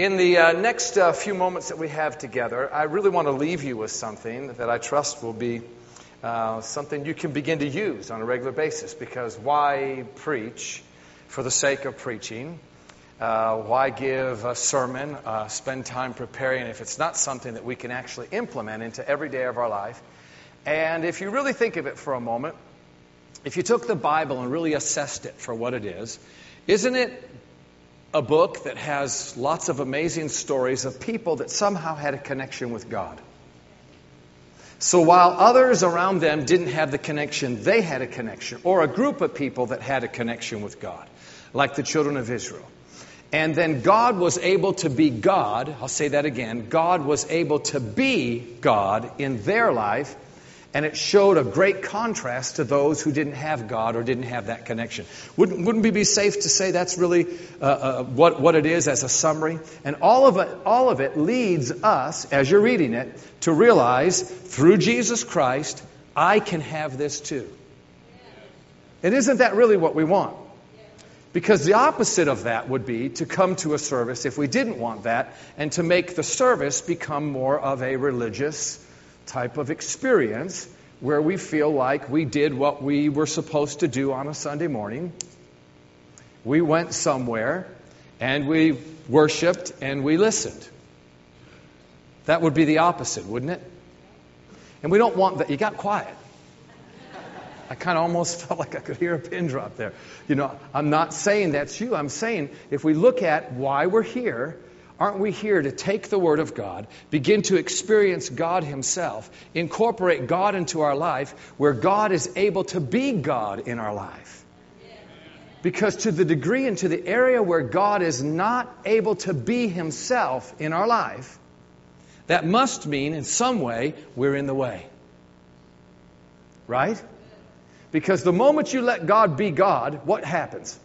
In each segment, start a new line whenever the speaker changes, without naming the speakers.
In the uh, next uh, few moments that we have together, I really want to leave you with something that I trust will be uh, something you can begin to use on a regular basis. Because why preach for the sake of preaching? Uh, why give a sermon, uh, spend time preparing if it's not something that we can actually implement into every day of our life? And if you really think of it for a moment, if you took the Bible and really assessed it for what it is, isn't it a book that has lots of amazing stories of people that somehow had a connection with God. So while others around them didn't have the connection, they had a connection, or a group of people that had a connection with God, like the children of Israel. And then God was able to be God. I'll say that again. God was able to be God in their life and it showed a great contrast to those who didn't have God or didn't have that connection. Wouldn't, wouldn't we be safe to say that's really uh, uh, what, what it is as a summary? And all of, it, all of it leads us, as you're reading it, to realize through Jesus Christ, I can have this too. And isn't that really what we want? Because the opposite of that would be to come to a service if we didn't want that and to make the service become more of a religious type of experience where we feel like we did what we were supposed to do on a Sunday morning. We went somewhere and we worshiped and we listened. That would be the opposite, wouldn't it? And we don't want that. You got quiet. I kind of almost felt like I could hear a pin drop there. You know, I'm not saying that's you. I'm saying if we look at why we're here, Aren't we here to take the Word of God, begin to experience God Himself, incorporate God into our life, where God is able to be God in our life? Because to the degree and to the area where God is not able to be Himself in our life, that must mean in some way we're in the way. Right? Because the moment you let God be God, what happens?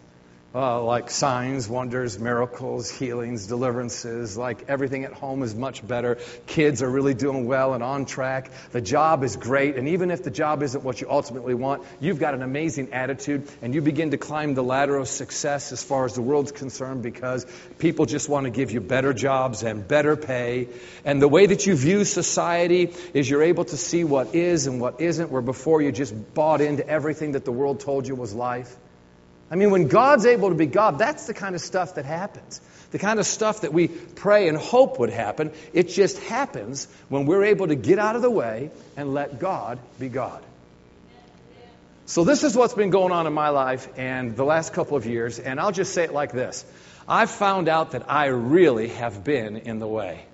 Uh, like signs, wonders, miracles, healings, deliverances. Like everything at home is much better. Kids are really doing well and on track. The job is great. And even if the job isn't what you ultimately want, you've got an amazing attitude and you begin to climb the ladder of success as far as the world's concerned because people just want to give you better jobs and better pay. And the way that you view society is you're able to see what is and what isn't, where before you just bought into everything that the world told you was life. I mean, when God's able to be God, that's the kind of stuff that happens. The kind of stuff that we pray and hope would happen. It just happens when we're able to get out of the way and let God be God. So, this is what's been going on in my life and the last couple of years, and I'll just say it like this I've found out that I really have been in the way.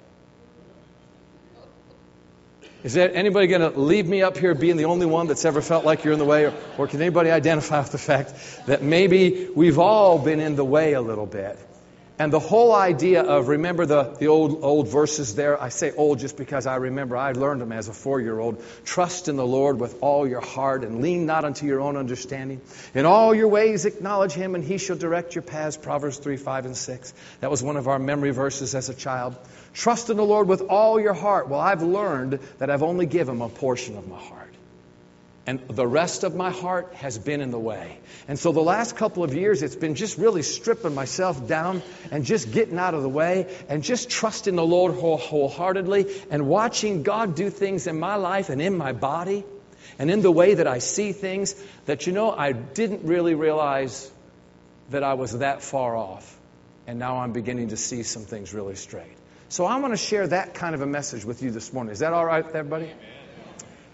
Is there anybody going to leave me up here being the only one that's ever felt like you're in the way? Or, or can anybody identify with the fact that maybe we've all been in the way a little bit? And the whole idea of, remember the, the old, old verses there? I say old just because I remember I learned them as a four year old. Trust in the Lord with all your heart and lean not unto your own understanding. In all your ways acknowledge Him and He shall direct your paths. Proverbs 3, 5, and 6. That was one of our memory verses as a child. Trust in the Lord with all your heart. Well, I've learned that I've only given Him a portion of my heart. And the rest of my heart has been in the way. And so the last couple of years, it's been just really stripping myself down and just getting out of the way and just trusting the Lord wholeheartedly and watching God do things in my life and in my body and in the way that I see things that, you know, I didn't really realize that I was that far off. And now I'm beginning to see some things really straight. So I want to share that kind of a message with you this morning. Is that all right, everybody? Amen.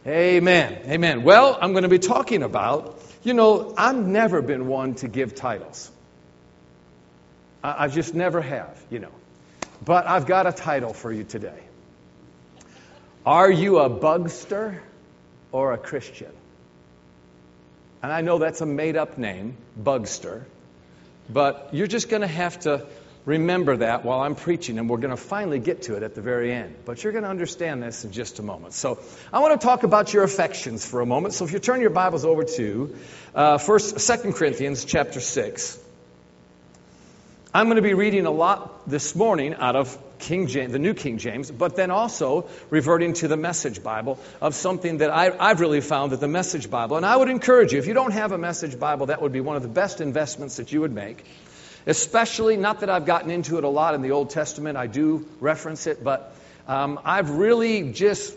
Amen. Amen. Well, I'm going to be talking about, you know, I've never been one to give titles. I, I just never have, you know. But I've got a title for you today. Are you a bugster or a Christian? And I know that's a made up name, bugster, but you're just going to have to remember that while I'm preaching, and we're going to finally get to it at the very end. But you're going to understand this in just a moment. So I want to talk about your affections for a moment. So if you turn your Bibles over to uh, First, Second Corinthians chapter six, I'm going to be reading a lot this morning out of King James, the New King James, but then also reverting to the Message Bible of something that I, I've really found that the Message Bible, and I would encourage you, if you don't have a Message Bible, that would be one of the best investments that you would make Especially, not that I've gotten into it a lot in the Old Testament, I do reference it, but um, I've really just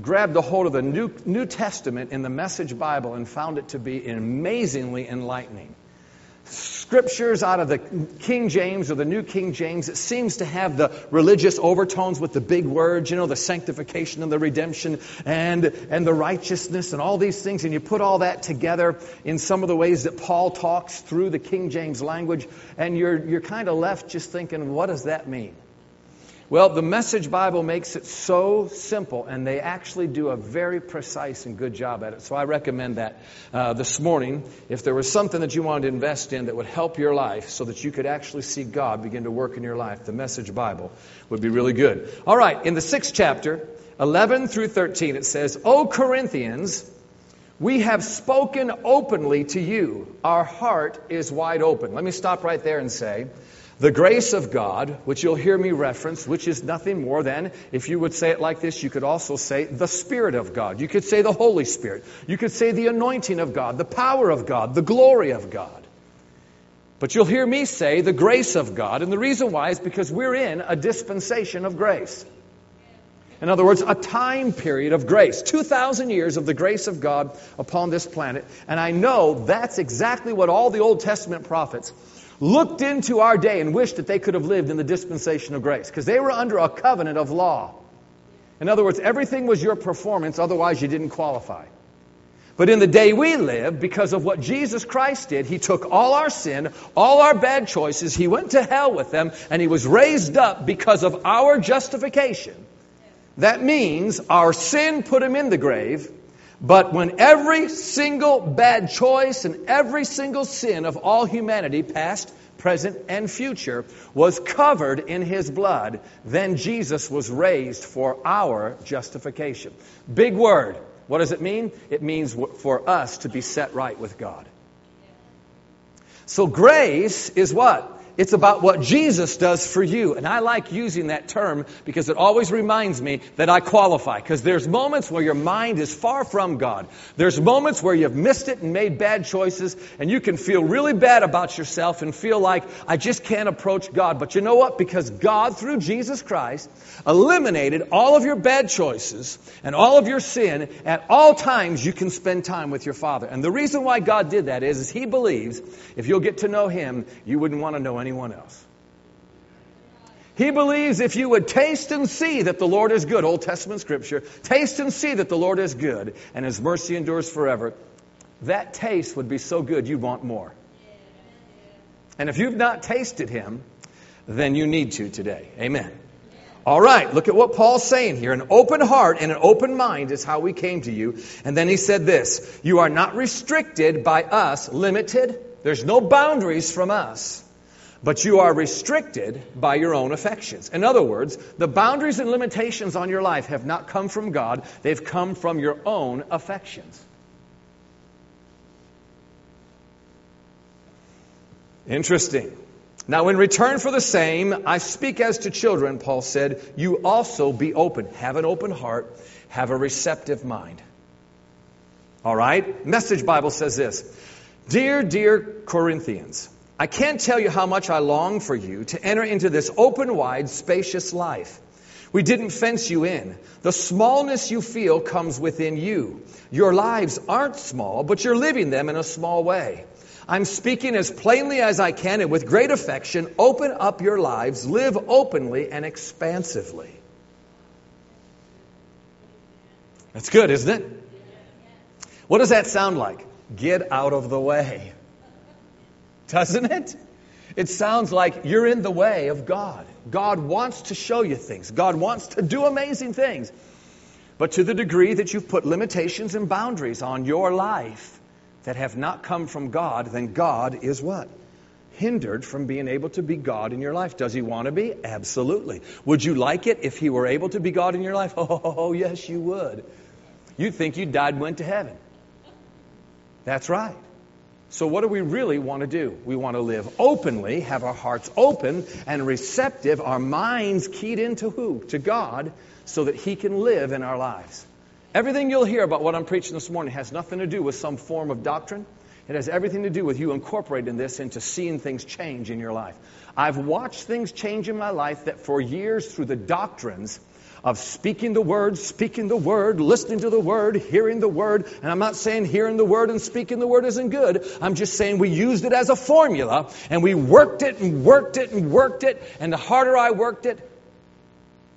grabbed a hold of the New, New Testament in the Message Bible and found it to be amazingly enlightening scriptures out of the King James or the New King James, it seems to have the religious overtones with the big words, you know, the sanctification and the redemption and, and the righteousness and all these things. And you put all that together in some of the ways that Paul talks through the King James language, and you're, you're kind of left just thinking, what does that mean? Well, the Message Bible makes it so simple, and they actually do a very precise and good job at it. So I recommend that uh, this morning. If there was something that you wanted to invest in that would help your life so that you could actually see God begin to work in your life, the Message Bible would be really good. All right, in the sixth chapter, 11 through 13, it says, O Corinthians, we have spoken openly to you. Our heart is wide open. Let me stop right there and say, the grace of God, which you'll hear me reference, which is nothing more than, if you would say it like this, you could also say the Spirit of God. You could say the Holy Spirit. You could say the anointing of God, the power of God, the glory of God. But you'll hear me say the grace of God, and the reason why is because we're in a dispensation of grace. In other words, a time period of grace. 2,000 years of the grace of God upon this planet. And I know that's exactly what all the Old Testament prophets looked into our day and wished that they could have lived in the dispensation of grace because they were under a covenant of law. In other words, everything was your performance, otherwise, you didn't qualify. But in the day we live, because of what Jesus Christ did, He took all our sin, all our bad choices, He went to hell with them, and He was raised up because of our justification. That means our sin put Him in the grave, but when every single bad choice and every single sin of all humanity, past, present, and future, was covered in his blood, then Jesus was raised for our justification. Big word. What does it mean? It means for us to be set right with God. So grace is what? It's about what Jesus does for you. And I like using that term because it always reminds me that I qualify. Because there's moments where your mind is far from God. There's moments where you've missed it and made bad choices and you can feel really bad about yourself and feel like I just can't approach God. But you know what? Because God, through Jesus Christ, eliminated all of your bad choices and all of your sin, at all times you can spend time with your Father. And the reason why God did that is, is He believes if you'll get to know Him, you wouldn't want to know anyone else. He believes if you would taste and see that the Lord is good, Old Testament scripture, taste and see that the Lord is good and his mercy endures forever, that taste would be so good you'd want more. And if you've not tasted him, then you need to today. Amen. All right, look at what Paul's saying here. An open heart and an open mind is how we came to you. And then he said this You are not restricted by us, limited. There's no boundaries from us but you are restricted by your own affections. In other words, the boundaries and limitations on your life have not come from God, they've come from your own affections. Interesting. Now, in return for the same, I speak as to children, Paul said, you also be open. Have an open heart, have a receptive mind. All right? Message Bible says this Dear, dear Corinthians, I can't tell you how much I long for you to enter into this open, wide, spacious life. We didn't fence you in. The smallness you feel comes within you. Your lives aren't small, but you're living them in a small way. I'm speaking as plainly as I can and with great affection. Open up your lives, live openly and expansively. That's good, isn't it? What does that sound like? Get out of the way doesn't it? It sounds like you're in the way of God. God wants to show you things, God wants to do amazing things. But to the degree that you've put limitations and boundaries on your life that have not come from God, then God is what? Hindered from being able to be God in your life. Does He want to be? Absolutely. Would you like it if He were able to be God in your life? Oh, yes, you would. You'd think you died and went to heaven. That's right. So, what do we really want to do? We want to live openly, have our hearts open and receptive, our minds keyed into who? To God, so that He can live in our lives. Everything you'll hear about what I'm preaching this morning has nothing to do with some form of doctrine. It has everything to do with you incorporating this into seeing things change in your life. I've watched things change in my life that for years through the doctrines of speaking the word, speaking the word, listening to the word, hearing the word. And I'm not saying hearing the word and speaking the word isn't good. I'm just saying we used it as a formula and we worked it and worked it and worked it. And the harder I worked it,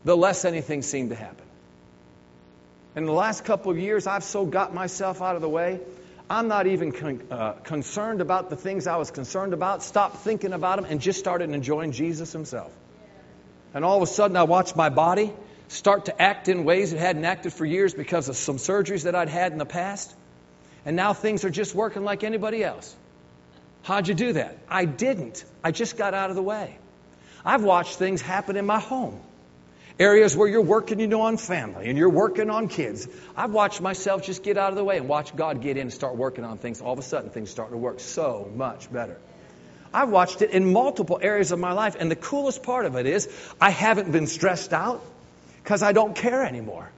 the less anything seemed to happen. In the last couple of years, I've so got myself out of the way. I'm not even con- uh, concerned about the things I was concerned about, stopped thinking about them, and just started enjoying Jesus Himself. And all of a sudden, I watched my body start to act in ways it hadn't acted for years because of some surgeries that I'd had in the past. And now things are just working like anybody else. How'd you do that? I didn't. I just got out of the way. I've watched things happen in my home. Areas where you're working, you know, on family and you're working on kids. I've watched myself just get out of the way and watch God get in and start working on things. All of a sudden, things start to work so much better. I've watched it in multiple areas of my life, and the coolest part of it is I haven't been stressed out because I don't care anymore.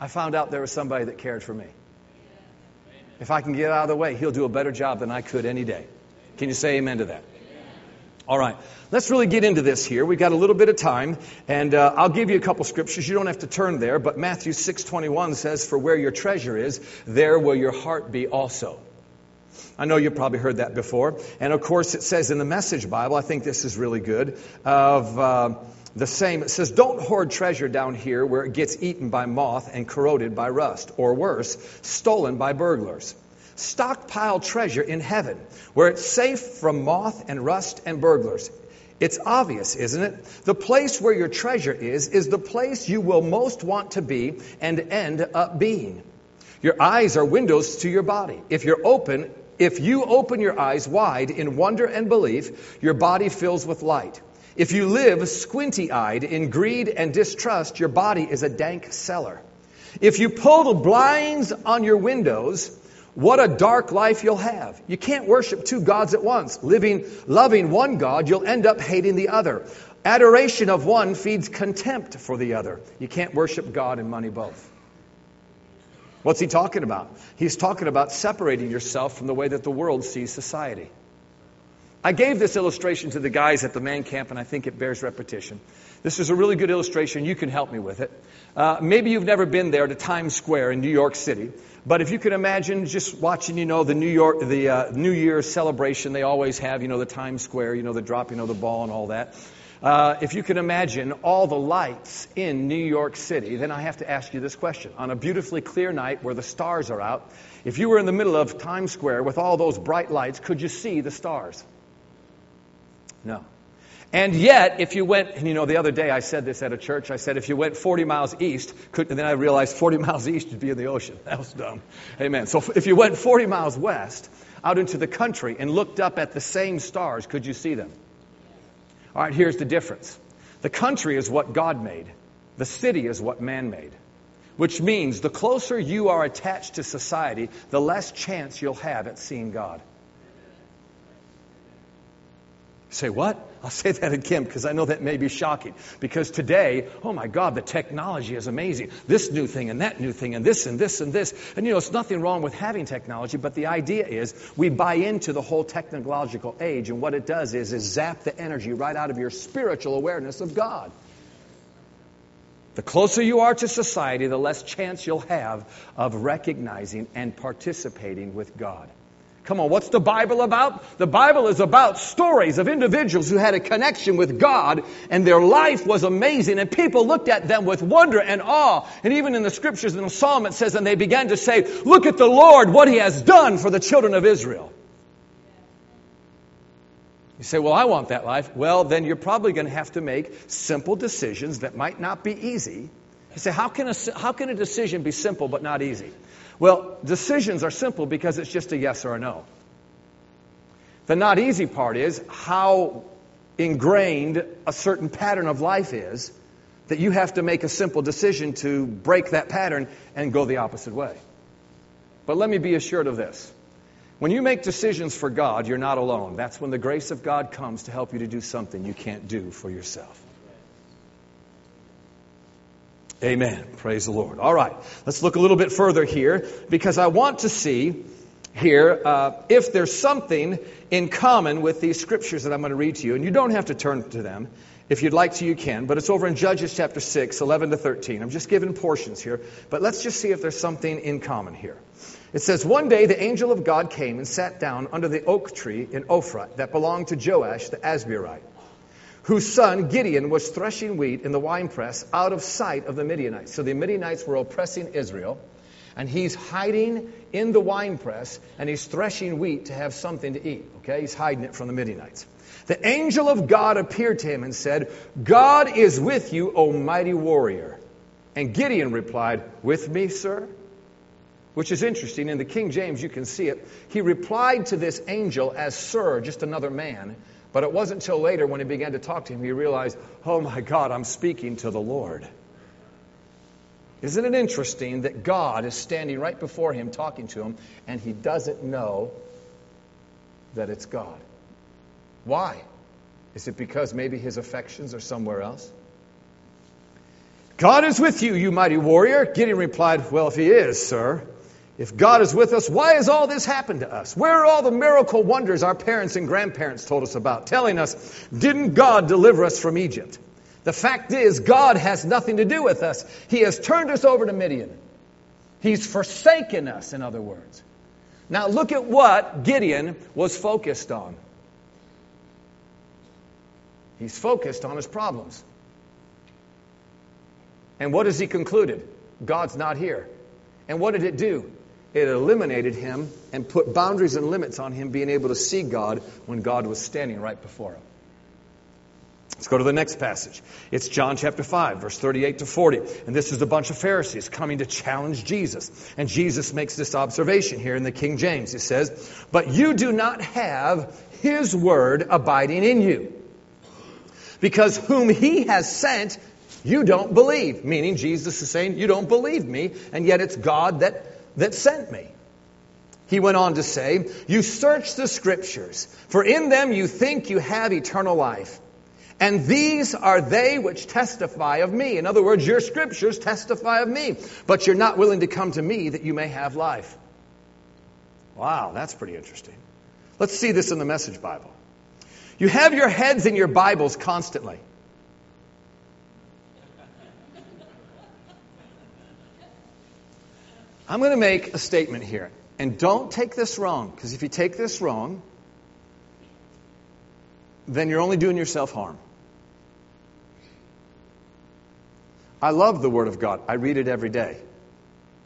I found out there was somebody that cared for me. If I can get out of the way, he'll do a better job than I could any day. Can you say amen to that? All right, let's really get into this here. We've got a little bit of time, and uh, I'll give you a couple scriptures. You don't have to turn there, but Matthew 6:21 says, "For where your treasure is, there will your heart be also." I know you've probably heard that before, and of course, it says in the Message Bible. I think this is really good. Of uh, the same. It says, Don't hoard treasure down here where it gets eaten by moth and corroded by rust, or worse, stolen by burglars. Stockpile treasure in heaven where it's safe from moth and rust and burglars. It's obvious, isn't it? The place where your treasure is, is the place you will most want to be and end up being. Your eyes are windows to your body. If you're open, if you open your eyes wide in wonder and belief, your body fills with light. If you live squinty eyed in greed and distrust, your body is a dank cellar. If you pull the blinds on your windows, what a dark life you'll have. You can't worship two gods at once. Living, loving one God, you'll end up hating the other. Adoration of one feeds contempt for the other. You can't worship God and money both. What's he talking about? He's talking about separating yourself from the way that the world sees society. I gave this illustration to the guys at the man camp, and I think it bears repetition. This is a really good illustration. You can help me with it. Uh, maybe you've never been there to Times Square in New York City, but if you can imagine just watching, you know, the New York, the uh, New Year's celebration they always have, you know, the Times Square, you know, the dropping of the ball and all that. Uh, if you can imagine all the lights in New York City, then I have to ask you this question. On a beautifully clear night where the stars are out, if you were in the middle of Times Square with all those bright lights, could you see the stars? No. And yet, if you went, and you know, the other day I said this at a church, I said if you went 40 miles east, could, and then I realized 40 miles east would be in the ocean. That was dumb. Amen. So if you went 40 miles west, out into the country, and looked up at the same stars, could you see them? All right, here's the difference. The country is what God made. The city is what man made. Which means the closer you are attached to society, the less chance you'll have at seeing God. Say what? I'll say that again because I know that may be shocking. Because today, oh my God, the technology is amazing. This new thing and that new thing and this and this and this. And you know, it's nothing wrong with having technology, but the idea is we buy into the whole technological age, and what it does is, is zap the energy right out of your spiritual awareness of God. The closer you are to society, the less chance you'll have of recognizing and participating with God. Come on, what's the Bible about? The Bible is about stories of individuals who had a connection with God and their life was amazing and people looked at them with wonder and awe. And even in the scriptures in the Psalm it says, and they began to say, look at the Lord, what he has done for the children of Israel. You say, well, I want that life. Well, then you're probably going to have to make simple decisions that might not be easy. You say, how can a, how can a decision be simple but not easy? Well, decisions are simple because it's just a yes or a no. The not easy part is how ingrained a certain pattern of life is that you have to make a simple decision to break that pattern and go the opposite way. But let me be assured of this. When you make decisions for God, you're not alone. That's when the grace of God comes to help you to do something you can't do for yourself. Amen. Praise the Lord. All right. Let's look a little bit further here because I want to see here uh, if there's something in common with these scriptures that I'm going to read to you, and you don't have to turn to them. If you'd like to, you can, but it's over in Judges chapter 6, 11 to 13. I'm just giving portions here, but let's just see if there's something in common here. It says, One day the angel of God came and sat down under the oak tree in Ophrah that belonged to Joash the Abiezrite, whose son Gideon was threshing wheat in the winepress out of sight of the Midianites. So the Midianites were oppressing Israel and he's hiding in the winepress and he's threshing wheat to have something to eat. Okay? He's hiding it from the Midianites. The angel of God appeared to him and said, God is with you, O mighty warrior. And Gideon replied, With me, sir? Which is interesting. In the King James, you can see it. He replied to this angel as sir, just another man. But it wasn't until later when he began to talk to him, he realized, Oh my God, I'm speaking to the Lord. Isn't it interesting that God is standing right before him talking to him and he doesn't know that it's God? Why? Is it because maybe his affections are somewhere else? God is with you, you mighty warrior. Gideon replied, Well, if he is, sir, if God is with us, why has all this happened to us? Where are all the miracle wonders our parents and grandparents told us about, telling us, Didn't God deliver us from Egypt? The fact is, God has nothing to do with us. He has turned us over to Midian. He's forsaken us, in other words. Now, look at what Gideon was focused on. He's focused on his problems. And what has he concluded? God's not here. And what did it do? It eliminated him and put boundaries and limits on him being able to see God when God was standing right before him. Let's go to the next passage. It's John chapter 5, verse 38 to 40. And this is a bunch of Pharisees coming to challenge Jesus. And Jesus makes this observation here in the King James. He says, But you do not have his word abiding in you. Because whom he has sent, you don't believe. Meaning, Jesus is saying, You don't believe me, and yet it's God that, that sent me. He went on to say, You search the scriptures, for in them you think you have eternal life and these are they which testify of me. In other words, your scriptures testify of me, but you're not willing to come to me that you may have life. Wow, that's pretty interesting. Let's see this in the Message Bible. You have your heads in your Bibles constantly. I'm going to make a statement here. And don't take this wrong, because if you take this wrong, then you're only doing yourself harm. I love the Word of God. I read it every day.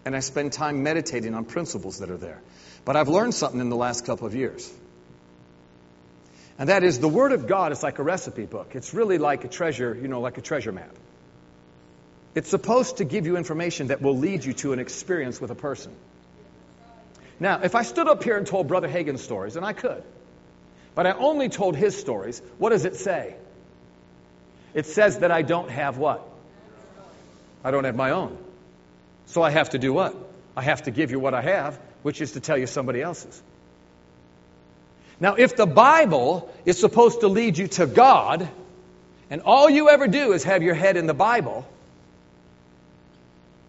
And I spend time meditating on principles that are there. But I've learned something in the last couple of years. And that is the Word of God is like a recipe book. It's really like a treasure, you know, like a treasure map. It's supposed to give you information that will lead you to an experience with a person. Now, if I stood up here and told Brother Hagin's stories, and I could, but I only told his stories, what does it say? It says that I don't have what? I don't have my own. So I have to do what? I have to give you what I have, which is to tell you somebody else's. Now, if the Bible is supposed to lead you to God, and all you ever do is have your head in the Bible,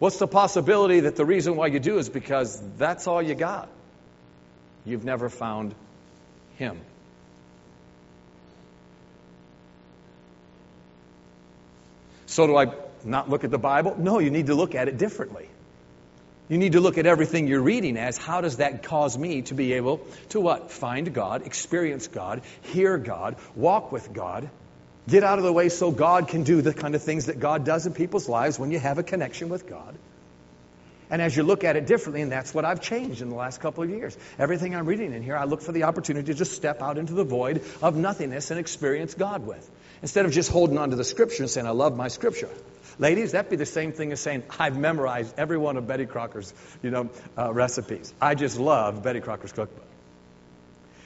what's the possibility that the reason why you do is because that's all you got? You've never found Him. So do I not look at the Bible? No, you need to look at it differently. You need to look at everything you're reading as how does that cause me to be able to what? Find God, experience God, hear God, walk with God, get out of the way so God can do the kind of things that God does in people's lives when you have a connection with God. And as you look at it differently, and that's what I've changed in the last couple of years. Everything I'm reading in here, I look for the opportunity to just step out into the void of nothingness and experience God with. Instead of just holding on to the scripture and saying, I love my scripture. Ladies, that'd be the same thing as saying, I've memorized every one of Betty Crocker's, you know, uh, recipes. I just love Betty Crocker's cookbook.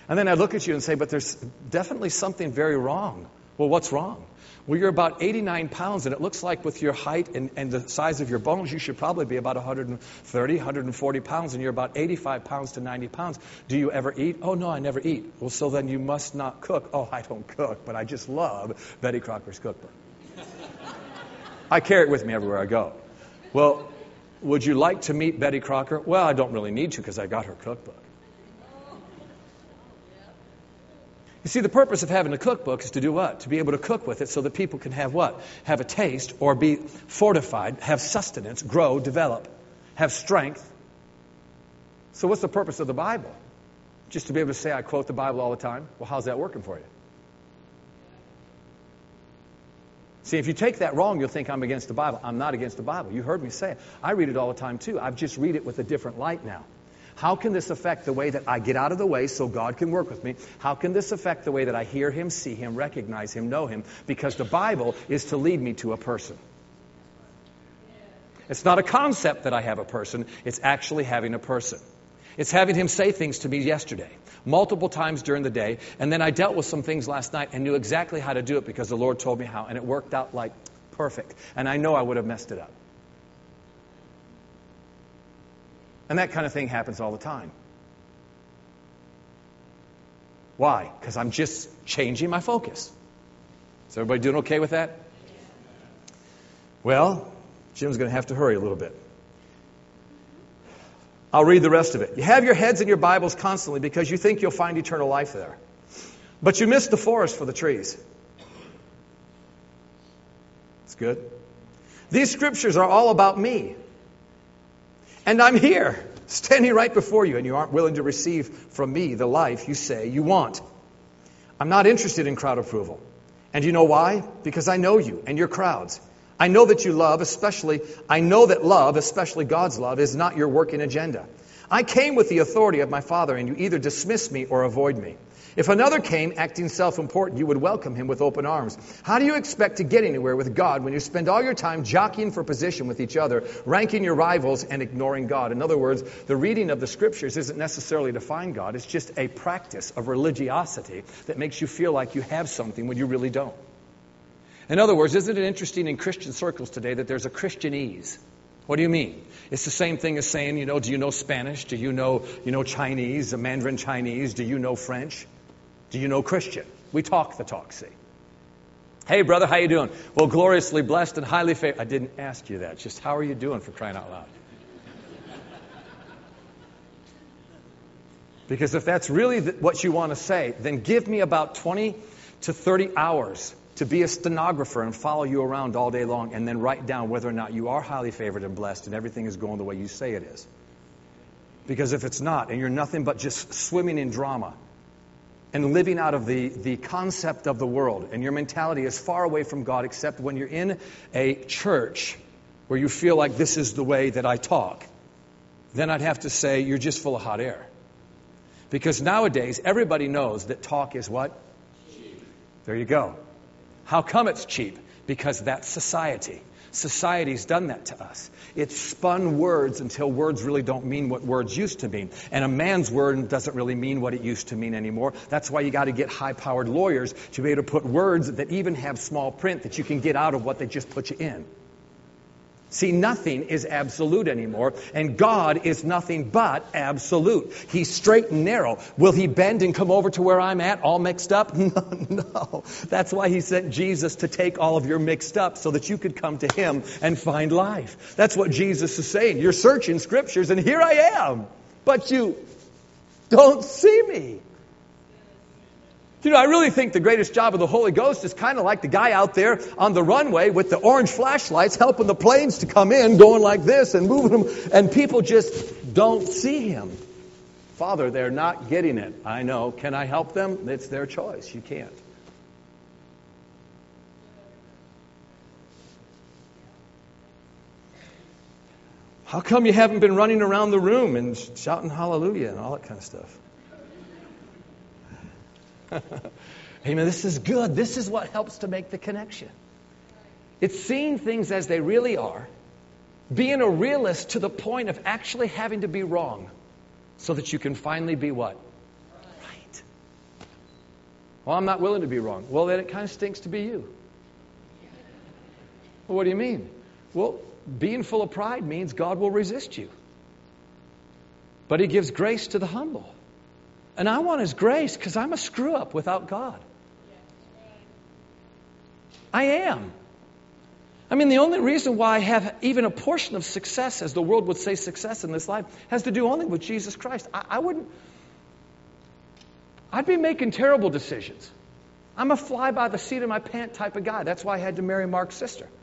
And then I look at you and say, but there's definitely something very wrong. Well, what's wrong? Well, you're about 89 pounds, and it looks like with your height and, and the size of your bones, you should probably be about 130, 140 pounds, and you're about 85 pounds to 90 pounds. Do you ever eat? Oh, no, I never eat. Well, so then you must not cook. Oh, I don't cook, but I just love Betty Crocker's cookbook. I carry it with me everywhere I go. Well, would you like to meet Betty Crocker? Well, I don't really need to because I got her cookbook. You see, the purpose of having a cookbook is to do what? To be able to cook with it so that people can have what? Have a taste or be fortified, have sustenance, grow, develop, have strength. So, what's the purpose of the Bible? Just to be able to say, I quote the Bible all the time? Well, how's that working for you? See, if you take that wrong, you'll think I'm against the Bible. I'm not against the Bible. You heard me say it. I read it all the time, too. I just read it with a different light now. How can this affect the way that I get out of the way so God can work with me? How can this affect the way that I hear Him, see Him, recognize Him, know Him? Because the Bible is to lead me to a person. It's not a concept that I have a person, it's actually having a person. It's having Him say things to me yesterday, multiple times during the day, and then I dealt with some things last night and knew exactly how to do it because the Lord told me how, and it worked out like perfect. And I know I would have messed it up. And that kind of thing happens all the time. Why? Because I'm just changing my focus. Is everybody doing okay with that? Well, Jim's going to have to hurry a little bit. I'll read the rest of it. You have your heads in your Bibles constantly because you think you'll find eternal life there. But you miss the forest for the trees. It's good. These scriptures are all about me. And I'm here, standing right before you, and you aren't willing to receive from me the life you say you want. I'm not interested in crowd approval. And you know why? Because I know you and your crowds. I know that you love, especially, I know that love, especially God's love, is not your working agenda. I came with the authority of my Father, and you either dismiss me or avoid me. If another came acting self important, you would welcome him with open arms. How do you expect to get anywhere with God when you spend all your time jockeying for position with each other, ranking your rivals, and ignoring God? In other words, the reading of the scriptures isn't necessarily to find God, it's just a practice of religiosity that makes you feel like you have something when you really don't. In other words, isn't it interesting in Christian circles today that there's a Christianese? What do you mean? It's the same thing as saying, you know, do you know Spanish? Do you know, you know Chinese, Mandarin Chinese? Do you know French? Do you know Christian? We talk the talk, see. Hey, brother, how you doing? Well, gloriously blessed and highly favored. I didn't ask you that. Just how are you doing for crying out loud? Because if that's really what you want to say, then give me about 20 to 30 hours to be a stenographer and follow you around all day long and then write down whether or not you are highly favored and blessed and everything is going the way you say it is. Because if it's not, and you're nothing but just swimming in drama, and living out of the, the concept of the world, and your mentality is far away from God, except when you're in a church where you feel like this is the way that I talk, then I'd have to say you're just full of hot air. Because nowadays, everybody knows that talk is what? Cheap. There you go. How come it's cheap? Because that's society. Society's done that to us. It's spun words until words really don't mean what words used to mean. And a man's word doesn't really mean what it used to mean anymore. That's why you got to get high powered lawyers to be able to put words that even have small print that you can get out of what they just put you in. See, nothing is absolute anymore, and God is nothing but absolute. He's straight and narrow. Will He bend and come over to where I'm at, all mixed up? No, no. That's why He sent Jesus to take all of your mixed up so that you could come to Him and find life. That's what Jesus is saying. You're searching scriptures, and here I am, but you don't see me. You know, I really think the greatest job of the Holy Ghost is kind of like the guy out there on the runway with the orange flashlights helping the planes to come in, going like this and moving them, and people just don't see him. Father, they're not getting it. I know. Can I help them? It's their choice. You can't. How come you haven't been running around the room and shouting hallelujah and all that kind of stuff? Amen. This is good. This is what helps to make the connection. It's seeing things as they really are, being a realist to the point of actually having to be wrong so that you can finally be what? Right. Well, I'm not willing to be wrong. Well, then it kind of stinks to be you. Well, what do you mean? Well, being full of pride means God will resist you. But He gives grace to the humble. And I want His grace because I'm a screw up without God. I am. I mean, the only reason why I have even a portion of success, as the world would say success in this life, has to do only with Jesus Christ. I, I wouldn't. I'd be making terrible decisions. I'm a fly by the seat of my pant type of guy. That's why I had to marry Mark's sister.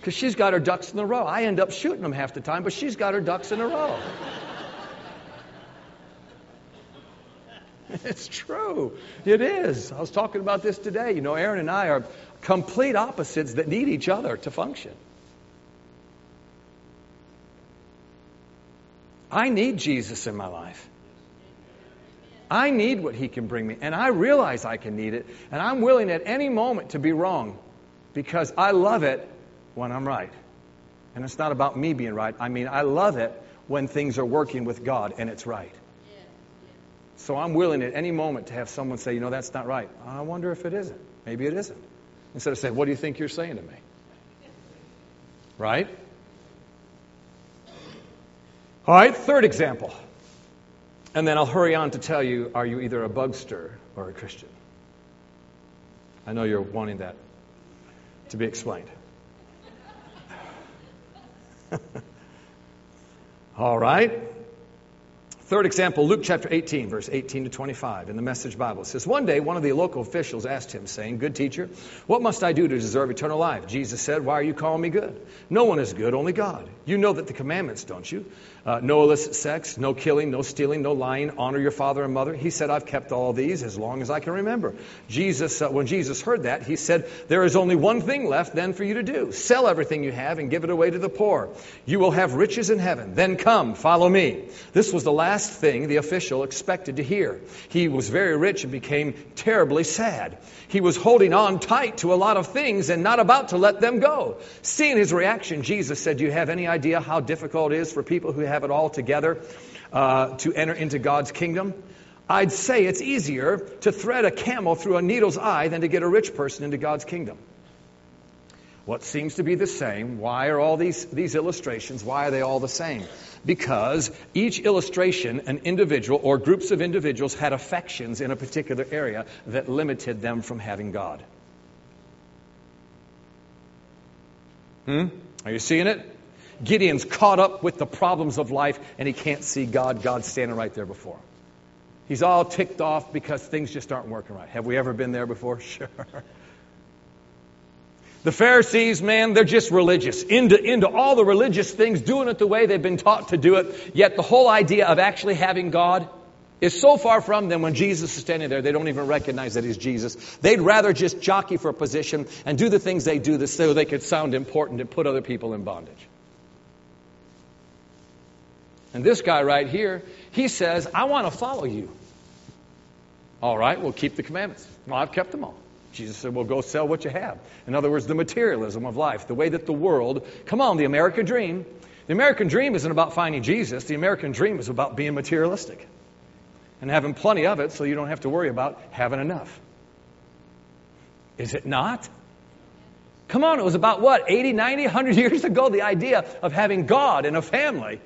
Because she's got her ducks in a row. I end up shooting them half the time, but she's got her ducks in a row. It's true. It is. I was talking about this today. You know, Aaron and I are complete opposites that need each other to function. I need Jesus in my life. I need what he can bring me. And I realize I can need it. And I'm willing at any moment to be wrong because I love it when I'm right. And it's not about me being right. I mean, I love it when things are working with God and it's right. So I'm willing at any moment to have someone say, you know, that's not right. I wonder if it isn't. Maybe it isn't. Instead of saying, what do you think you're saying to me? Right? All right, third example. And then I'll hurry on to tell you are you either a bugster or a Christian? I know you're wanting that to be explained. All right. Third example, Luke chapter 18, verse 18 to 25 in the Message Bible. It says, One day one of the local officials asked him, saying, Good teacher, what must I do to deserve eternal life? Jesus said, Why are you calling me good? No one is good, only God. You know that the commandments, don't you? Uh, no illicit sex, no killing, no stealing, no lying, honor your father and mother. He said, I've kept all these as long as I can remember. Jesus, uh, when Jesus heard that, he said, There is only one thing left then for you to do. Sell everything you have and give it away to the poor. You will have riches in heaven. Then come, follow me. This was the last thing the official expected to hear. He was very rich and became terribly sad. He was holding on tight to a lot of things and not about to let them go. Seeing his reaction, Jesus said, Do you have any idea how difficult it is for people who have it all together uh, to enter into God's kingdom? I'd say it's easier to thread a camel through a needle's eye than to get a rich person into God's kingdom. What seems to be the same? Why are all these, these illustrations, why are they all the same? Because each illustration, an individual or groups of individuals had affections in a particular area that limited them from having God. Hmm? Are you seeing it? Gideon's caught up with the problems of life and he can't see God. God's standing right there before him. He's all ticked off because things just aren't working right. Have we ever been there before? Sure. The Pharisees, man, they're just religious, into, into all the religious things, doing it the way they've been taught to do it. Yet the whole idea of actually having God is so far from them when Jesus is standing there, they don't even recognize that he's Jesus. They'd rather just jockey for a position and do the things they do so they could sound important and put other people in bondage. And this guy right here, he says, I want to follow you. All right, we'll keep the commandments. Well, I've kept them all. Jesus said, Well, go sell what you have. In other words, the materialism of life, the way that the world, come on, the American dream. The American dream isn't about finding Jesus, the American dream is about being materialistic and having plenty of it so you don't have to worry about having enough. Is it not? Come on, it was about what, 80, 90, 100 years ago, the idea of having God and a family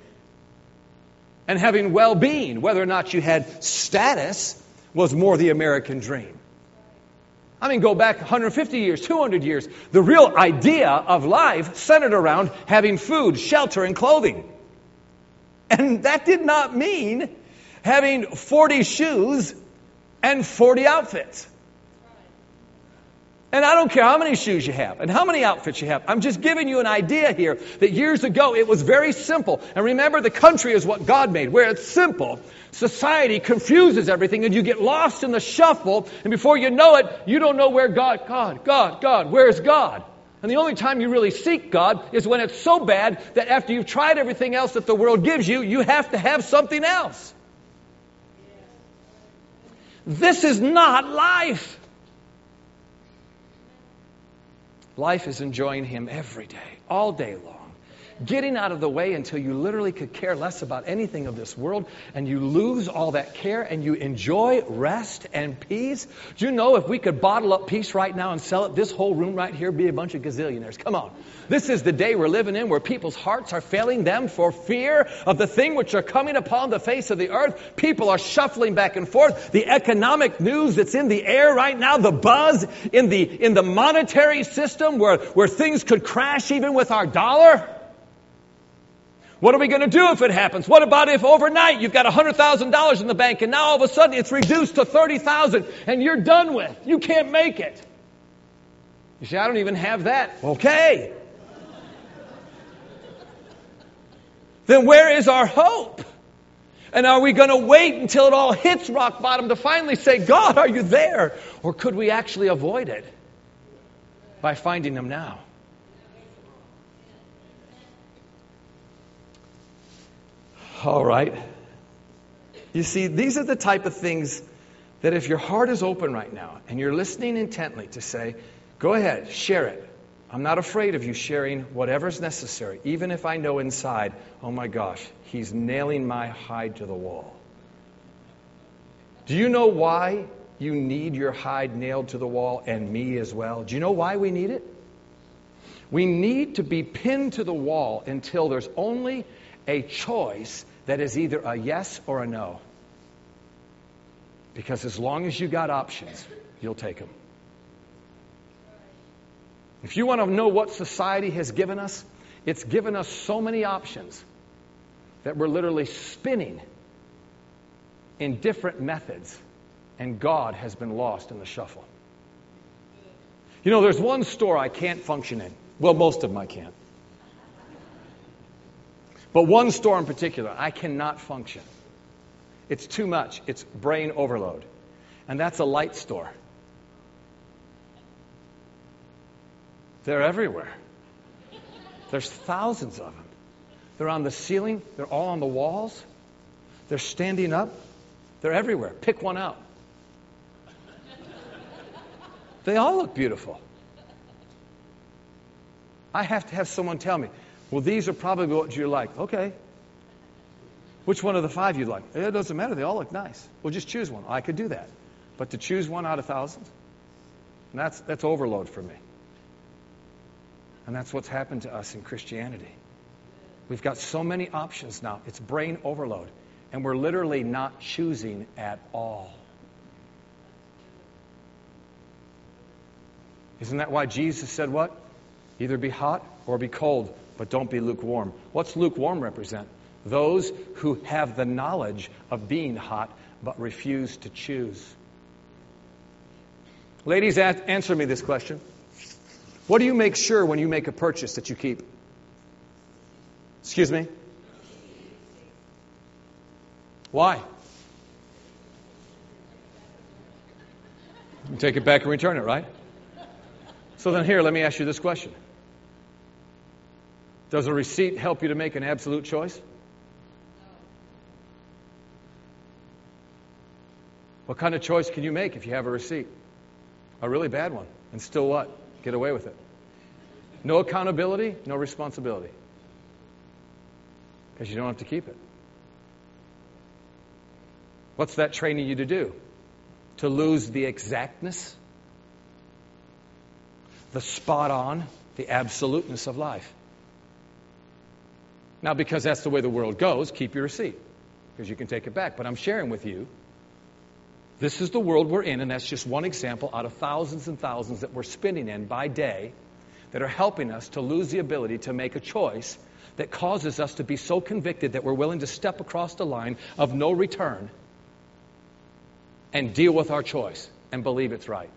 and having well being, whether or not you had status, was more the American dream. I mean, go back 150 years, 200 years. The real idea of life centered around having food, shelter, and clothing. And that did not mean having 40 shoes and 40 outfits. And I don't care how many shoes you have and how many outfits you have. I'm just giving you an idea here that years ago it was very simple. And remember, the country is what God made, where it's simple. Society confuses everything and you get lost in the shuffle. And before you know it, you don't know where God, God, God, God, where's God? And the only time you really seek God is when it's so bad that after you've tried everything else that the world gives you, you have to have something else. This is not life. Life is enjoying Him every day, all day long. Getting out of the way until you literally could care less about anything of this world and you lose all that care and you enjoy rest and peace. Do you know if we could bottle up peace right now and sell it, this whole room right here be a bunch of gazillionaires? Come on. This is the day we're living in where people's hearts are failing them for fear of the thing which are coming upon the face of the earth. People are shuffling back and forth. The economic news that's in the air right now, the buzz in the, in the monetary system where, where things could crash even with our dollar.
What are we going to do if it happens? What about if overnight you've got $100,000 in the bank and now all of a sudden it's reduced to 30,000 and you're done with? You can't make it. You say, I don't even have that. Okay. then where is our hope? And are we going to wait until it all hits rock bottom to finally say, God, are you there? Or could we actually avoid it by finding Him now? All right. You see, these are the type of things that if your heart is open right now and you're listening intently to say, go ahead, share it. I'm not afraid of you sharing whatever's necessary, even if I know inside, oh my gosh, he's nailing my hide to the wall. Do you know why you need your hide nailed to the wall and me as well? Do you know why we need it? We need to be pinned to the wall until there's only a choice that is either a yes or a no. Because as long as you got options, you'll take them. If you want to know what society has given us, it's given us so many options that we're literally spinning in different methods, and God has been lost in the shuffle. You know, there's one store I can't function in. Well, most of them I can't. But one store in particular, I cannot function. It's too much. It's brain overload. And that's a light store. They're everywhere. There's thousands of them. They're on the ceiling, they're all on the walls, they're standing up, they're everywhere. Pick one out. They all look beautiful. I have to have someone tell me, well, these are probably what you like. Okay. Which one of the five you'd like? Eh, it doesn't matter. They all look nice. Well, just choose one. I could do that. But to choose one out of thousands, that's, that's overload for me. And that's what's happened to us in Christianity. We've got so many options now. It's brain overload. And we're literally not choosing at all. Isn't that why Jesus said what? Either be hot or be cold but don't be lukewarm. What's lukewarm represent? Those who have the knowledge of being hot but refuse to choose. Ladies, answer me this question. What do you make sure when you make a purchase that you keep? Excuse me? Why? You take it back and return it, right? So then, here, let me ask you this question does a receipt help you to make an absolute choice? What kind of choice can you make if you have a receipt? A really bad one. And still what? Get away with it. No accountability, no responsibility. Because you don't have to keep it. What's that training you to do? To lose the exactness, the spot on, the absoluteness of life. Now, because that's the way the world goes, keep your receipt because you can take it back. But I'm sharing with you this is the world we're in, and that's just one example out of thousands and thousands that we're spinning in by day that are helping us to lose the ability to make a choice that causes us to be so convicted that we're willing to step across the line of no return and deal with our choice and believe it's right.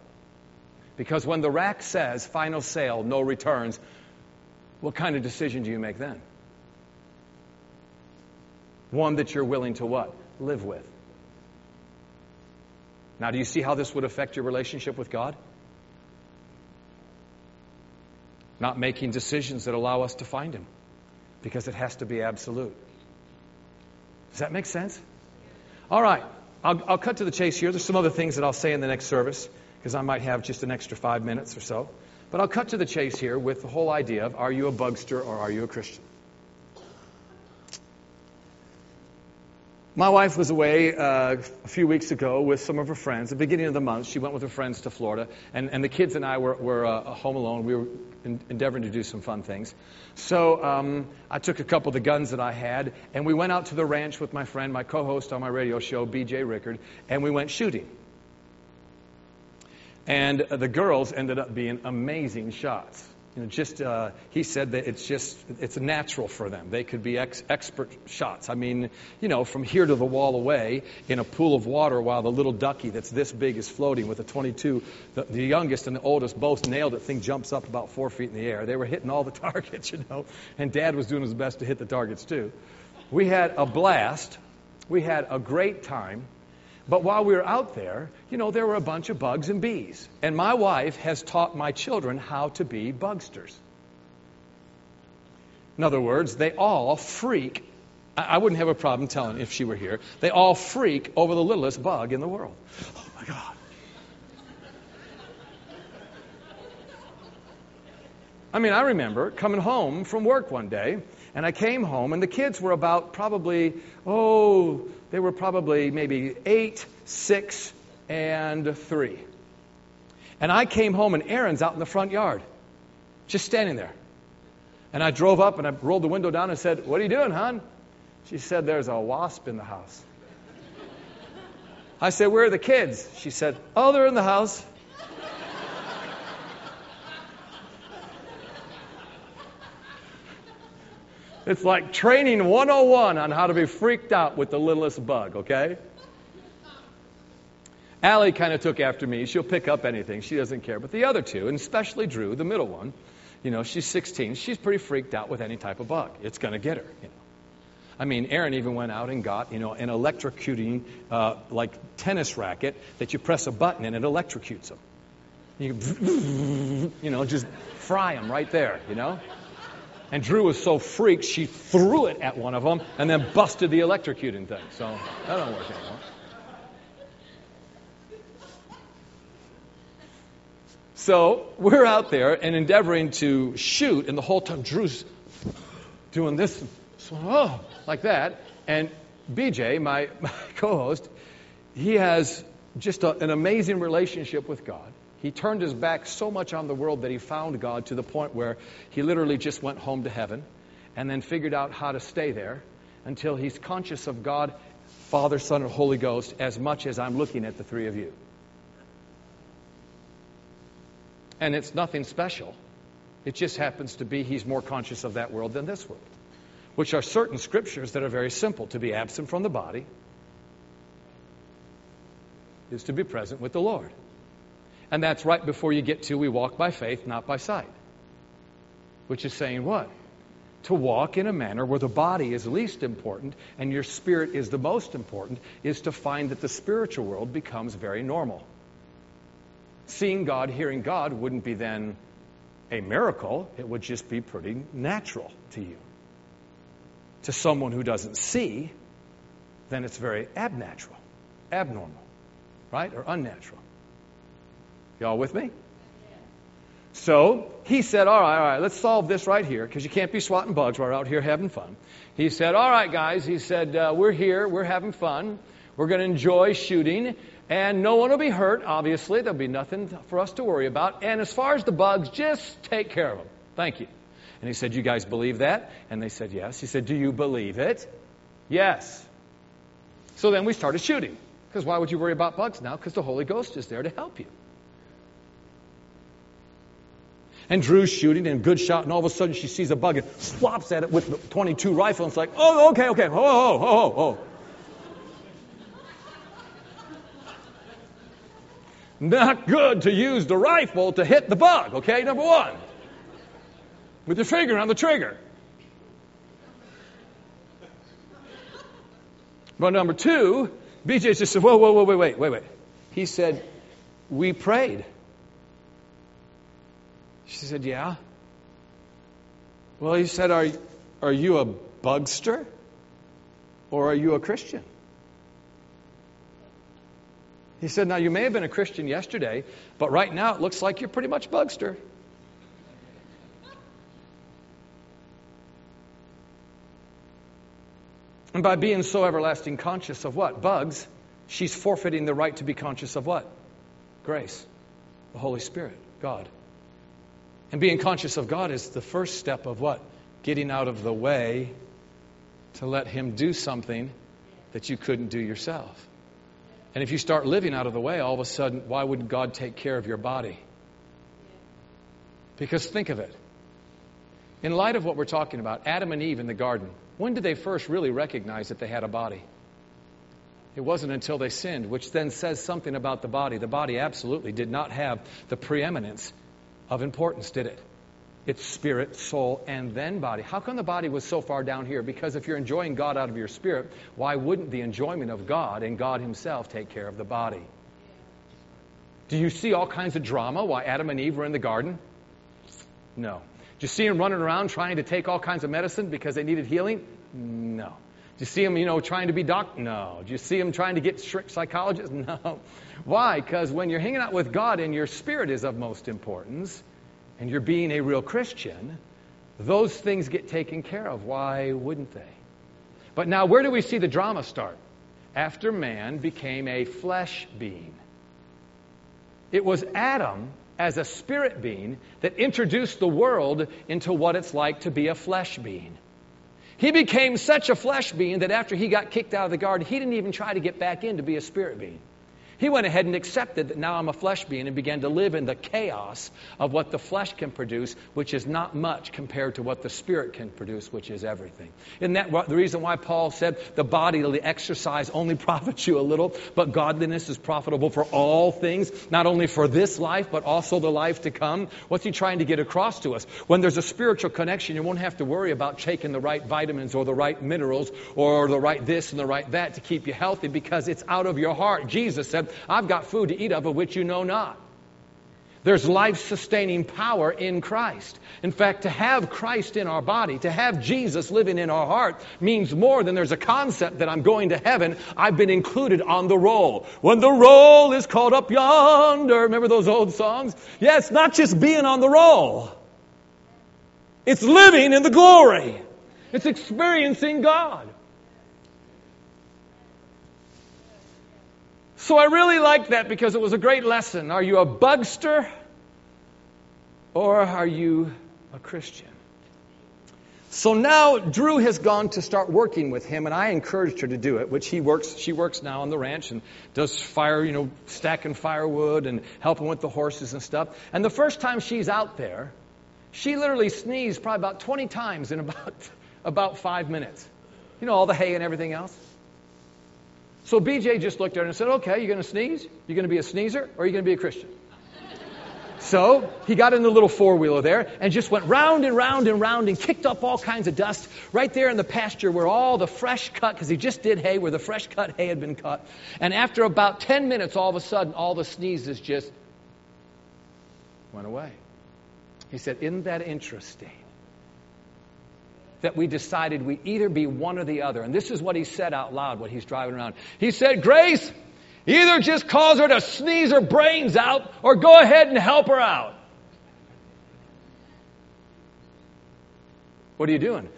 Because when the rack says final sale, no returns, what kind of decision do you make then? One that you're willing to what? Live with. Now, do you see how this would affect your relationship with God? Not making decisions that allow us to find Him because it has to be absolute. Does that make sense? All right. I'll, I'll cut to the chase here. There's some other things that I'll say in the next service because I might have just an extra five minutes or so. But I'll cut to the chase here with the whole idea of are you a bugster or are you a Christian? My wife was away uh, a few weeks ago with some of her friends. At the beginning of the month, she went with her friends to Florida, and, and the kids and I were, were uh, home alone. We were in, endeavoring to do some fun things. So um, I took a couple of the guns that I had, and we went out to the ranch with my friend, my co host on my radio show, BJ Rickard, and we went shooting. And uh, the girls ended up being amazing shots. You know, just uh, he said that it's just it's natural for them. They could be ex- expert shots. I mean, you know, from here to the wall away in a pool of water, while the little ducky that's this big is floating with a 22. The, the youngest and the oldest both nailed it. Thing jumps up about four feet in the air. They were hitting all the targets, you know, and Dad was doing his best to hit the targets too. We had a blast. We had a great time. But while we were out there, you know, there were a bunch of bugs and bees. And my wife has taught my children how to be bugsters. In other words, they all freak. I wouldn't have a problem telling if she were here. They all freak over the littlest bug in the world. Oh my God. I mean, I remember coming home from work one day, and I came home, and the kids were about probably, oh, they were probably maybe eight, six, and three. And I came home, and Aaron's out in the front yard, just standing there. And I drove up and I rolled the window down and said, What are you doing, hon? She said, There's a wasp in the house. I said, Where are the kids? She said, Oh, they're in the house. It's like training 101 on how to be freaked out with the littlest bug, okay? Allie kind of took after me. She'll pick up anything. She doesn't care. But the other two, and especially Drew, the middle one, you know, she's 16. She's pretty freaked out with any type of bug. It's going to get her, you know. I mean, Aaron even went out and got, you know, an electrocuting, uh, like tennis racket that you press a button and it electrocutes them. You, you know, just fry them right there, you know. And Drew was so freaked, she threw it at one of them and then busted the electrocuting thing. So that don't work anymore. So we're out there and endeavoring to shoot, and the whole time Drew's doing this, oh, like that. And BJ, my, my co host, he has just a, an amazing relationship with God. He turned his back so much on the world that he found God to the point where he literally just went home to heaven and then figured out how to stay there until he's conscious of God, Father, Son, and Holy Ghost as much as I'm looking at the three of you. And it's nothing special. It just happens to be he's more conscious of that world than this world, which are certain scriptures that are very simple. To be absent from the body is to be present with the Lord. And that's right before you get to we walk by faith, not by sight. Which is saying what? To walk in a manner where the body is least important and your spirit is the most important is to find that the spiritual world becomes very normal. Seeing God, hearing God wouldn't be then a miracle, it would just be pretty natural to you. To someone who doesn't see, then it's very abnatural, abnormal, right? Or unnatural. Y'all with me? So he said, All right, all right, let's solve this right here because you can't be swatting bugs while we're out here having fun. He said, All right, guys, he said, uh, We're here, we're having fun, we're going to enjoy shooting, and no one will be hurt, obviously. There'll be nothing for us to worry about. And as far as the bugs, just take care of them. Thank you. And he said, You guys believe that? And they said, Yes. He said, Do you believe it? Yes. So then we started shooting. Because why would you worry about bugs now? Because the Holy Ghost is there to help you. And Drew's shooting and good shot, and all of a sudden she sees a bug and flops at it with the 22 rifle. And it's like, oh, okay, okay, oh, oh, oh, oh. Not good to use the rifle to hit the bug, okay, number one. With your finger on the trigger. But number two, BJ just said, whoa, whoa, whoa, wait, wait, wait, wait. He said, we prayed. She said, Yeah. Well, he said, Are, are you a bugster or are you a Christian? He said, Now, you may have been a Christian yesterday, but right now it looks like you're pretty much bugster. And by being so everlasting conscious of what? Bugs, she's forfeiting the right to be conscious of what? Grace, the Holy Spirit, God. And being conscious of God is the first step of what? Getting out of the way to let Him do something that you couldn't do yourself. And if you start living out of the way, all of a sudden, why wouldn't God take care of your body? Because think of it In light of what we're talking about, Adam and Eve in the garden, when did they first really recognize that they had a body? It wasn't until they sinned, which then says something about the body. The body absolutely did not have the preeminence of importance, did it? It's spirit, soul, and then body. How come the body was so far down here? Because if you're enjoying God out of your spirit, why wouldn't the enjoyment of God and God Himself take care of the body? Do you see all kinds of drama why Adam and Eve were in the garden? No. Do you see them running around trying to take all kinds of medicine because they needed healing? No. Do you see them, you know, trying to be doc? No. Do you see them trying to get strict psychologists? No. Why? Because when you're hanging out with God and your spirit is of most importance, and you're being a real Christian, those things get taken care of. Why wouldn't they? But now, where do we see the drama start? After man became a flesh being. It was Adam, as a spirit being, that introduced the world into what it's like to be a flesh being. He became such a flesh being that after he got kicked out of the garden, he didn't even try to get back in to be a spirit being. He went ahead and accepted that now I'm a flesh being and began to live in the chaos of what the flesh can produce, which is not much compared to what the spirit can produce, which is everything. Isn't that the reason why Paul said the bodily exercise only profits you a little, but godliness is profitable for all things, not only for this life, but also the life to come? What's he trying to get across to us? When there's a spiritual connection, you won't have to worry about taking the right vitamins or the right minerals or the right this and the right that to keep you healthy because it's out of your heart. Jesus said, I've got food to eat of, of which you know not. There's life sustaining power in Christ. In fact, to have Christ in our body, to have Jesus living in our heart, means more than there's a concept that I'm going to heaven. I've been included on the roll. When the roll is called up yonder, remember those old songs? Yeah, not just being on the roll, it's living in the glory, it's experiencing God. So I really liked that because it was a great lesson. Are you a bugster or are you a Christian? So now Drew has gone to start working with him, and I encouraged her to do it, which he works, she works now on the ranch and does fire, you know, stacking firewood and helping with the horses and stuff. And the first time she's out there, she literally sneezed probably about 20 times in about, about five minutes. You know, all the hay and everything else. So BJ just looked at her and said, Okay, you're going to sneeze? You're going to be a sneezer or are you going to be a Christian? So he got in the little four wheeler there and just went round and round and round and kicked up all kinds of dust right there in the pasture where all the fresh cut, because he just did hay, where the fresh cut hay had been cut. And after about 10 minutes, all of a sudden, all the sneezes just went away. He said, Isn't that interesting? That we decided we'd either be one or the other. And this is what he said out loud when he's driving around. He said, Grace, either just cause her to sneeze her brains out or go ahead and help her out. What are you doing?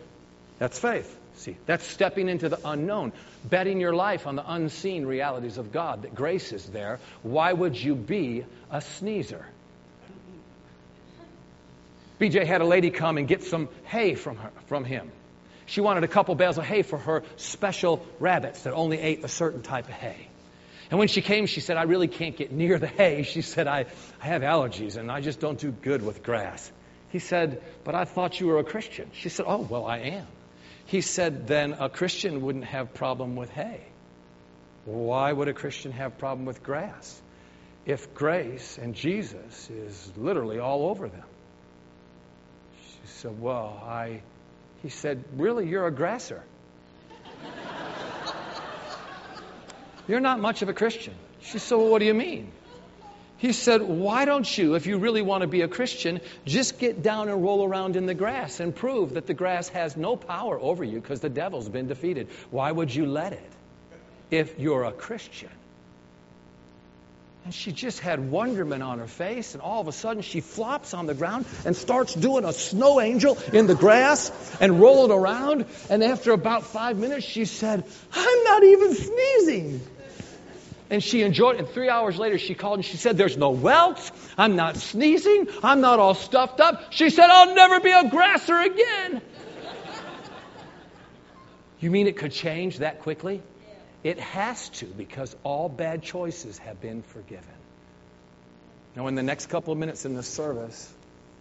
That's faith. See, that's stepping into the unknown, betting your life on the unseen realities of God, that grace is there. Why would you be a sneezer? BJ had a lady come and get some hay from, her, from him. She wanted a couple bales of hay for her special rabbits that only ate a certain type of hay. And when she came, she said, I really can't get near the hay. She said, I, I have allergies and I just don't do good with grass. He said, But I thought you were a Christian. She said, Oh, well, I am. He said, Then a Christian wouldn't have problem with hay. Why would a Christian have problem with grass? If grace and Jesus is literally all over them. She said, Well, I. He said, Really, you're a grasser. you're not much of a Christian. She said, Well, what do you mean? He said, Why don't you, if you really want to be a Christian, just get down and roll around in the grass and prove that the grass has no power over you because the devil's been defeated? Why would you let it if you're a Christian? And she just had wonderment on her face, and all of a sudden she flops on the ground and starts doing a snow angel in the grass and rolling around. And after about five minutes, she said, I'm not even sneezing. And she enjoyed it. And three hours later, she called and she said, There's no welts. I'm not sneezing. I'm not all stuffed up. She said, I'll never be a grasser again. you mean it could change that quickly? It has to because all bad choices have been forgiven. Now, in the next couple of minutes in the service,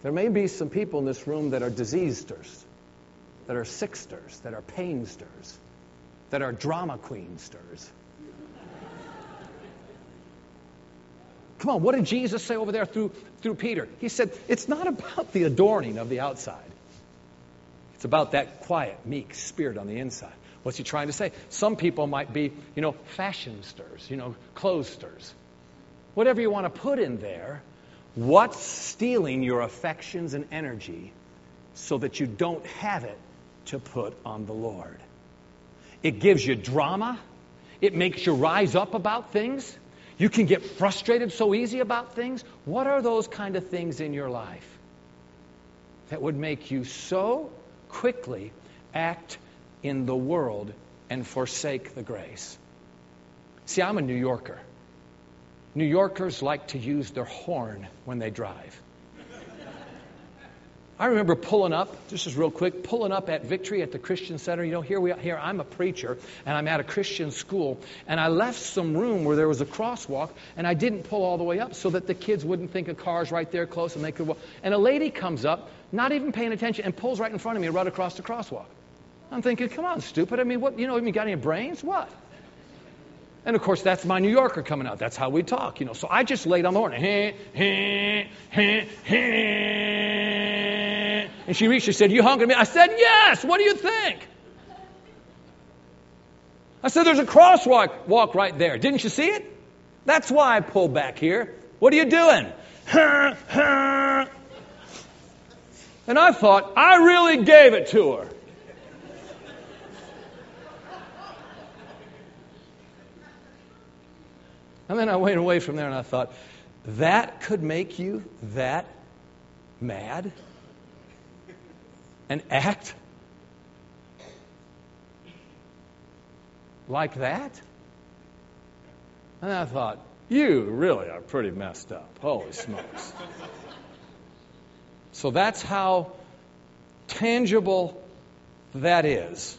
There may be some people in this room that are diseasesters, that are sicksters, that are painsters, that are drama queensters. Come on, what did Jesus say over there through, through Peter? He said, It's not about the adorning of the outside, it's about that quiet, meek spirit on the inside. What's he trying to say? Some people might be, you know, fashionsters, you know, clothesters. Whatever you want to put in there, what's stealing your affections and energy so that you don't have it to put on the Lord? It gives you drama. It makes you rise up about things. You can get frustrated so easy about things. What are those kind of things in your life that would make you so quickly act in the world and forsake the grace? See, I'm a New Yorker. New Yorkers like to use their horn when they drive. I remember pulling up, this is real quick, pulling up at Victory at the Christian Center. You know, here we are, here I'm a preacher and I'm at a Christian school and I left some room where there was a crosswalk and I didn't pull all the way up so that the kids wouldn't think a car's right there close and they could walk. And a lady comes up, not even paying attention, and pulls right in front of me right across the crosswalk. I'm thinking, come on, stupid. I mean, what, you know, you got any brains? What? And of course, that's my New Yorker coming out. That's how we talk, you know. So I just laid on the horn. And she reached, she said, You hungry? Me? I said, Yes. What do you think? I said, There's a crosswalk walk right there. Didn't you see it? That's why I pulled back here. What are you doing? And I thought, I really gave it to her. And then I went away from there and I thought, that could make you that mad and act like that? And I thought, you really are pretty messed up. Holy smokes. so that's how tangible that is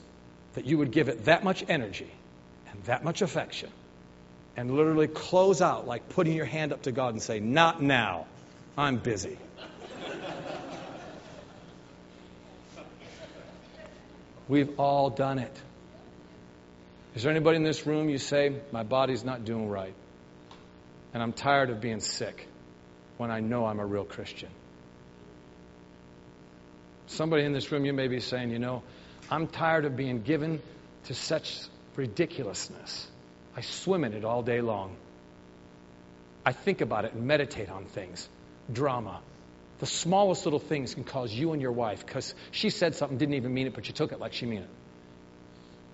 that you would give it that much energy and that much affection and literally close out like putting your hand up to God and say, Not now. I'm busy. We've all done it. Is there anybody in this room you say, My body's not doing right? And I'm tired of being sick when I know I'm a real Christian? Somebody in this room, you may be saying, You know, I'm tired of being given to such ridiculousness. I swim in it all day long. I think about it and meditate on things. Drama. The smallest little things can cause you and your wife, because she said something, didn't even mean it, but you took it like she meant it.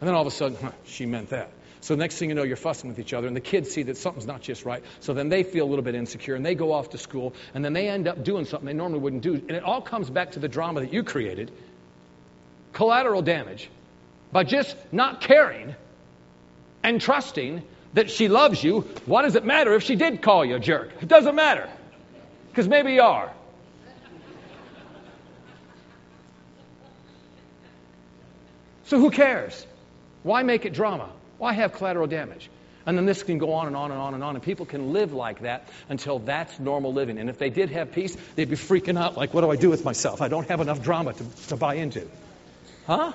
And then all of a sudden, huh, she meant that. So next thing you know, you're fussing with each other, and the kids see that something's not just right. So then they feel a little bit insecure, and they go off to school, and then they end up doing something they normally wouldn't do. And it all comes back to the drama that you created collateral damage by just not caring and trusting that she loves you. What does it matter if she did call you a jerk? It doesn't matter. Because maybe you are. So who cares? Why make it drama? Why have collateral damage? And then this can go on and on and on and on, and people can live like that until that's normal living. And if they did have peace, they'd be freaking out like, what do I do with myself? I don't have enough drama to, to buy into. Huh?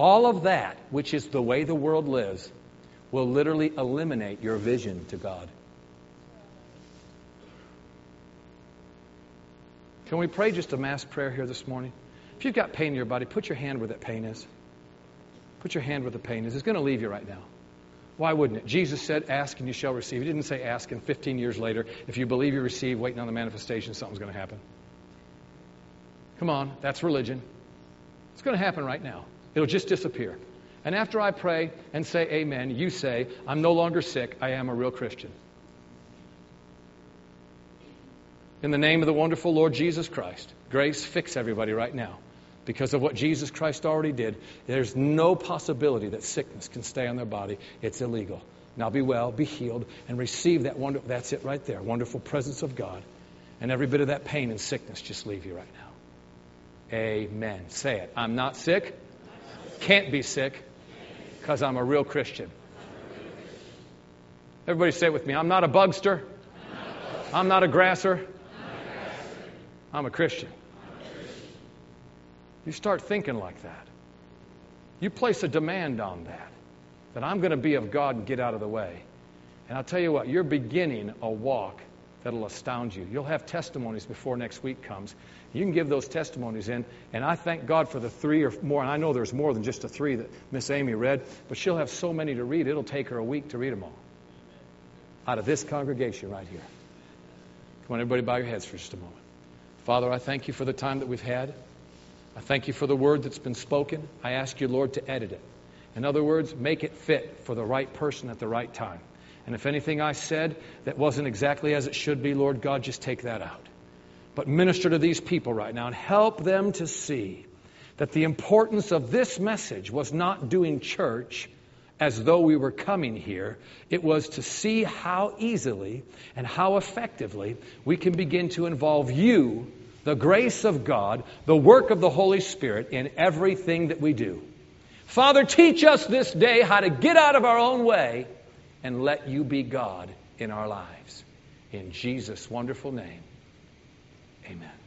All of that, which is the way the world lives, will literally eliminate your vision to God. Can we pray just a mass prayer here this morning? If you've got pain in your body, put your hand where that pain is. Put your hand where the pain is. It's going to leave you right now. Why wouldn't it? Jesus said, Ask and you shall receive. He didn't say ask and 15 years later, if you believe you receive, waiting on the manifestation, something's going to happen. Come on, that's religion. It's going to happen right now. It'll just disappear. And after I pray and say amen, you say, I'm no longer sick, I am a real Christian. In the name of the wonderful Lord Jesus Christ, grace, fix everybody right now. Because of what Jesus Christ already did, there's no possibility that sickness can stay on their body. It's illegal. Now be well, be healed, and receive that wonderful, that's it right there, wonderful presence of God. And every bit of that pain and sickness just leave you right now. Amen. Say it. I'm not sick can't be sick because I'm a real Christian. Everybody say it with me I'm not a bugster, I'm not a grasser. I'm a Christian. You start thinking like that. You place a demand on that, that I'm going to be of God and get out of the way. And I'll tell you what, you're beginning a walk that'll astound you. You'll have testimonies before next week comes. You can give those testimonies in, and I thank God for the three or more. And I know there's more than just the three that Miss Amy read, but she'll have so many to read, it'll take her a week to read them all. Out of this congregation right here. Come on, everybody, bow your heads for just a moment. Father, I thank you for the time that we've had. I thank you for the word that's been spoken. I ask you, Lord, to edit it. In other words, make it fit for the right person at the right time. And if anything I said that wasn't exactly as it should be, Lord God, just take that out. But minister to these people right now and help them to see that the importance of this message was not doing church as though we were coming here. It was to see how easily and how effectively we can begin to involve you, the grace of God, the work of the Holy Spirit in everything that we do. Father, teach us this day how to get out of our own way and let you be God in our lives. In Jesus' wonderful name, amen.